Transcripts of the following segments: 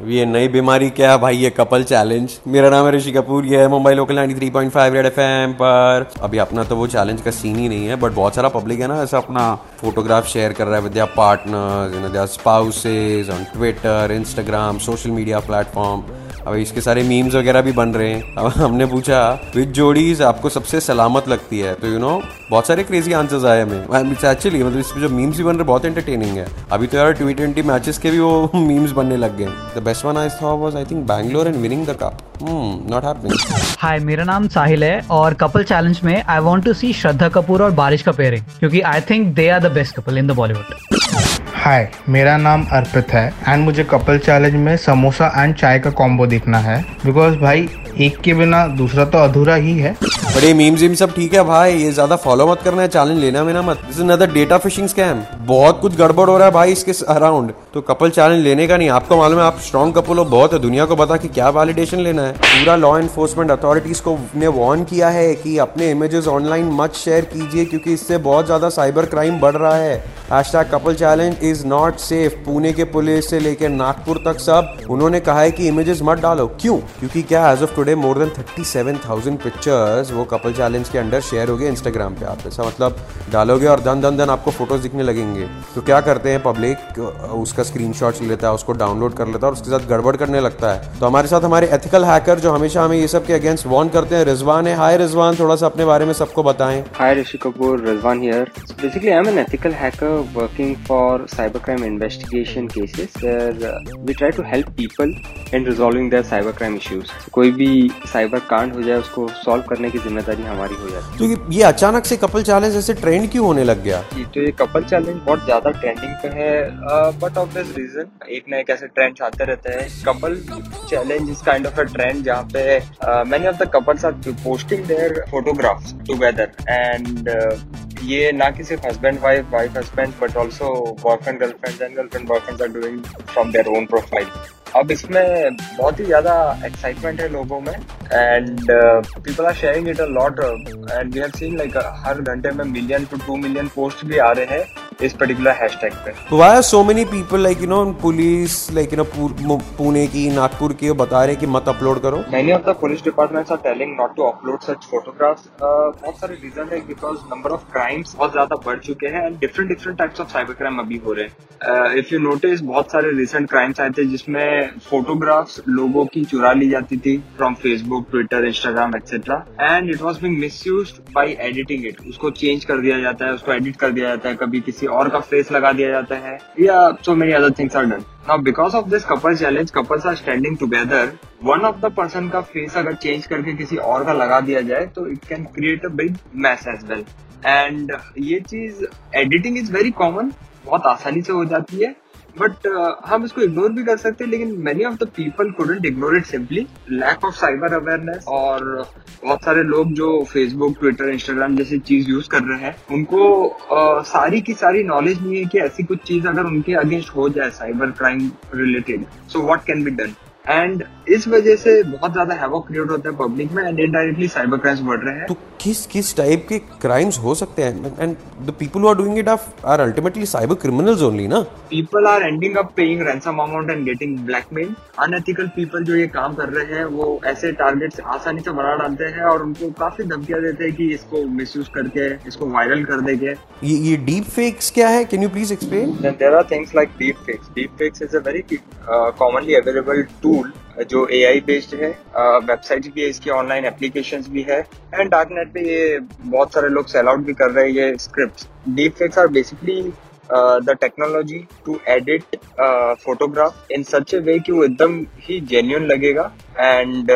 ये नई बीमारी क्या है भाई? ये कपल चैलेंज मेरा नाम है ऋषि कपूर, ये है मुंबई लोकल 93.5 रेड एफएम पर। अभी अपना तो वो चैलेंज का सीन ही नहीं है बट बहुत सारा पब्लिक है ना, ऐसा अपना फोटोग्राफ शेयर कर रहा है with partners you spouses on Twitter Instagram social media platform अब इसके सारे मीम्स वगैरह भी बन रहे हैं। अब हमने पूछा विद जोड़ीज आपको सबसे सलामत लगती है? तो यू नो बहुत सारे क्रेजी आंसर्स आए हमें। एक्चुअली मतलब इसमें जो मीम्स भी बन रहे बहुत एंटरटेनिंग है। अभी तो यार टी ट्वेंटी मैचेस के भी वो मीम्स बनने लग गए। The best one I thought was I think Bangalore and winning the cup not happening hi मेरा नाम साहिल है और कपल चैलेंज में I want to see Shraddha Kapoor और बारिश का पेयरिंग क्योंकि I think they are the best couple in the Bollywood hi मेरा नाम अर्पित है एंड मुझे कपल चैलेंज में समोसा एंड चाय का कॉम्बो देखना है। बिकॉज़ भाई, एक के बिना दूसरा तो अधूरा ही है। बड़े मीम्स वीम सब ठीक है भाई, ये ज़्यादा फॉलो मत करना है चैलेंज लेना मेना मत। This another data phishing scam बहुत कुछ गड़बड़ हो रहा है भाई इसके अराउंड तो कपल चैलेंज लेने का नहीं, आपको मालूम है, आप स्ट्रॉन्ग कपल हो, बहुत है, दुनिया को पता कि क्या वैलिडेशन लेना है। पूरा लॉ एनफोर्समेंट अथॉरिटीज को ने वार्न किया है कि अपने इमेजेस ऑनलाइन मत शेयर कीजिए, क्योंकि इससे बहुत ज़्यादा साइबर क्राइम बढ़ रहा है। Hashtag couple challenge is not safe Pune के पुलिस से लेकर नागपुर तक सब उन्होंने कहा है कि इमेजेस मत डालो क्यों क्योंकि क्या age of today more than thirty seven thousand pictures वो कपल चैलेंज के अंडर शेयर हो गए इंस्टाग्राम पे आप ऐसा मतलब डालोगे और धन धन धन आपको फ़ोटोज़ दिखने लगेंगे तो क्या करते हैं पब्लिक उसका स्क्रीन लेता है उसको डाउनलोड कर लेता है और उसके साथ गड़बड़ करने लगता है तो हमारे साथ हमारे एथिकल हैकर जो हमेशा हमें ये सब के अगेंस्ट वॉर्न करते हैं रिजवान है हाय रिजवान थोड़ा सा अपने बारे में सबको बताएँ हाय Rishi Kapoor Rizwan here basically I am an ethical hacker working for cybercrime investigation cases where uh, we try to help people in resolving their cybercrime issues. कोई भी साइबर कांड हो जाए उसको सॉल्व करने की ज़िम्मेदारी हमारी हो जाती है। तो ये, ये अचानक से कपल चैलेंज ऐसे ट्रेंड क्यों होने लग गया? जी तो ये कपल चैलेंज बहुत ज़्यादा ट्रेंडिंग पे है बट ऑफ़ दिस रीजन एक ना एक ऐसे ट्रेंड आते रहते हैं। Couple challenge is kind of a trend जहाँ पे many of the couples are posting their photographs together and ये ना कि सिर्फ़ husband wife wife husband but also boyfriend girlfriend and girlfriend boyfriend are doing from their own profile अब इसमें बहुत ही ज़्यादा एक्साइटमेंट है लोगों में and people are sharing it a lot and we have seen like हर घंटे में million to two million post भी आ रहे हैं। इस पर्टिकुलर हैशटैग पे। Why are so many people like you know police like you know Pune की नागपुर की बता रहे हैं कि मत अपलोड करो। Many of the police departments are telling not to upload such photographs बहुत सारे रीजन है बिकॉज़ नंबर ऑफ़ क्राइम्स बहुत ज़्यादा बढ़ चुके हैं and different different types of cyber crime अभी हो रहे हैं। इफ़ यू नोटिस बहुत सारे रिसेंट क्राइम्स आए थे जिसमें फोटोग्राफ्स लोगों की चुरा ली जाती थी from Facebook Twitter Instagram etcetera and it was being misuse by editing it उसको चेंज कर दिया जाता है उसको एडिट कर दिया जाता है कभी किसी और का फेस लगा दिया जाता है। या so many other things are done now because of this couple challenge couples are standing together one of the person का फेस अगर चेंज करके किसी और का लगा दिया जाए तो it can create a big mess as well and ये चीज़ एडिटिंग इज़ वेरी कॉमन बहुत आसानी से हो जाती है। बट uh, हम इसको इग्नोर भी कर सकते हैं लेकिन many of the people couldn't ignore it simply lack of cyber awareness और बहुत सारे लोग जो फेसबुक ट्विटर इंस्टाग्राम जैसी चीज़ यूज़ कर रहे हैं उनको uh, सारी की सारी नॉलेज नहीं है कि ऐसी कुछ चीज़ अगर उनके अगेंस्ट हो जाए cyber crime related so what can be done and इस वजह से बहुत ज़्यादा हैवॉक क्रिएट होता है पब्लिक में एंड इनडायरेक्टली साइबर क्राइम्स बढ़ रहे हैं। तो किस किस टाइप के क्राइम्स हो सकते हैं? And the people are doing it are ultimately cyber criminals only ना people are ending up paying ransom amount and getting blackmail unethical people जो ये काम कर रहे हैं वो ऐसे टारगेट्स आसानी से बना डालते हैं और उनको काफ़ी धमकियाँ देते हैं कि इसको मिसयूज करके इसको वायरल कर देंगे। ये ये डीप फेक्स क्या है? Can you please explain there are things like deep fakes deep fakes is a very commonly available tool जो ए आई बेस्ड है वेबसाइट भी है, इसकी ऑनलाइन एप्लीकेशन भी है एंड डार्क नेट पे ये बहुत सारे लोग सेल आउट भी कर रहे हैं ये script deep fakes are basically the technology to edit photograph in such a way कि वो एकदम ही जेन्यून लगेगा एंड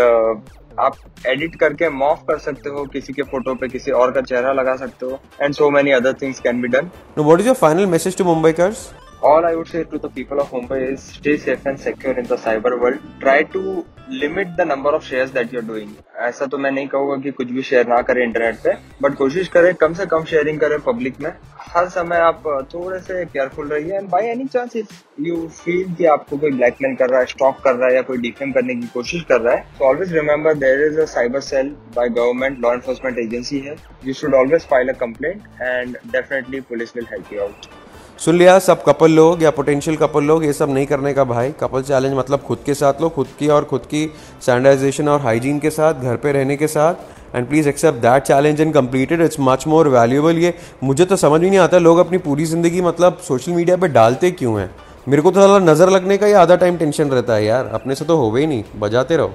आप एडिट करके मॉफ कर सकते हो, किसी के फ़ोटो पे किसी और का चेहरा लगा सकते हो and so many other things can be done what is your final message to Mumbaikars all I would say to the people of Mumbai is stay safe and secure in the cyber world. Try to limit the number of shares that you're doing. ऐसा तो मैं नहीं कहूँगा कि कुछ भी share ना करें इंटरनेट पे बट कोशिश करें कम से कम शेयरिंग करें पब्लिक में हर समय आप थोड़े से केयरफुल रहिए and by any chance if you feel कि आपको कोई ब्लैकमेल कर रहा है स्टॉक कर रहा है या कोई डिफेम करने की कोशिश कर रहा है तो always remember there is a cyber cell by government law enforcement agency है you should always file a complaint and definitely police will help you out सुन लिया, सब कपल लोग या पोटेंशियल कपल लोग, ये सब नहीं करने का भाई। कपल चैलेंज मतलब खुद के साथ लो, खुद की और खुद की सैनिटाइजेशन और हाइजीन के साथ, घर पे रहने के साथ। And please accept that challenge and completed it's much more valuable ये। मुझे तो समझ भी नहीं आता लोग अपनी पूरी ज़िंदगी मतलब सोशल मीडिया पर डालते क्यों हैं। मेरे को तो नज़र लगने का ही आधा टाइम टेंशन रहता है यार। अपने से तो हो ही नहीं। बजाते रहो।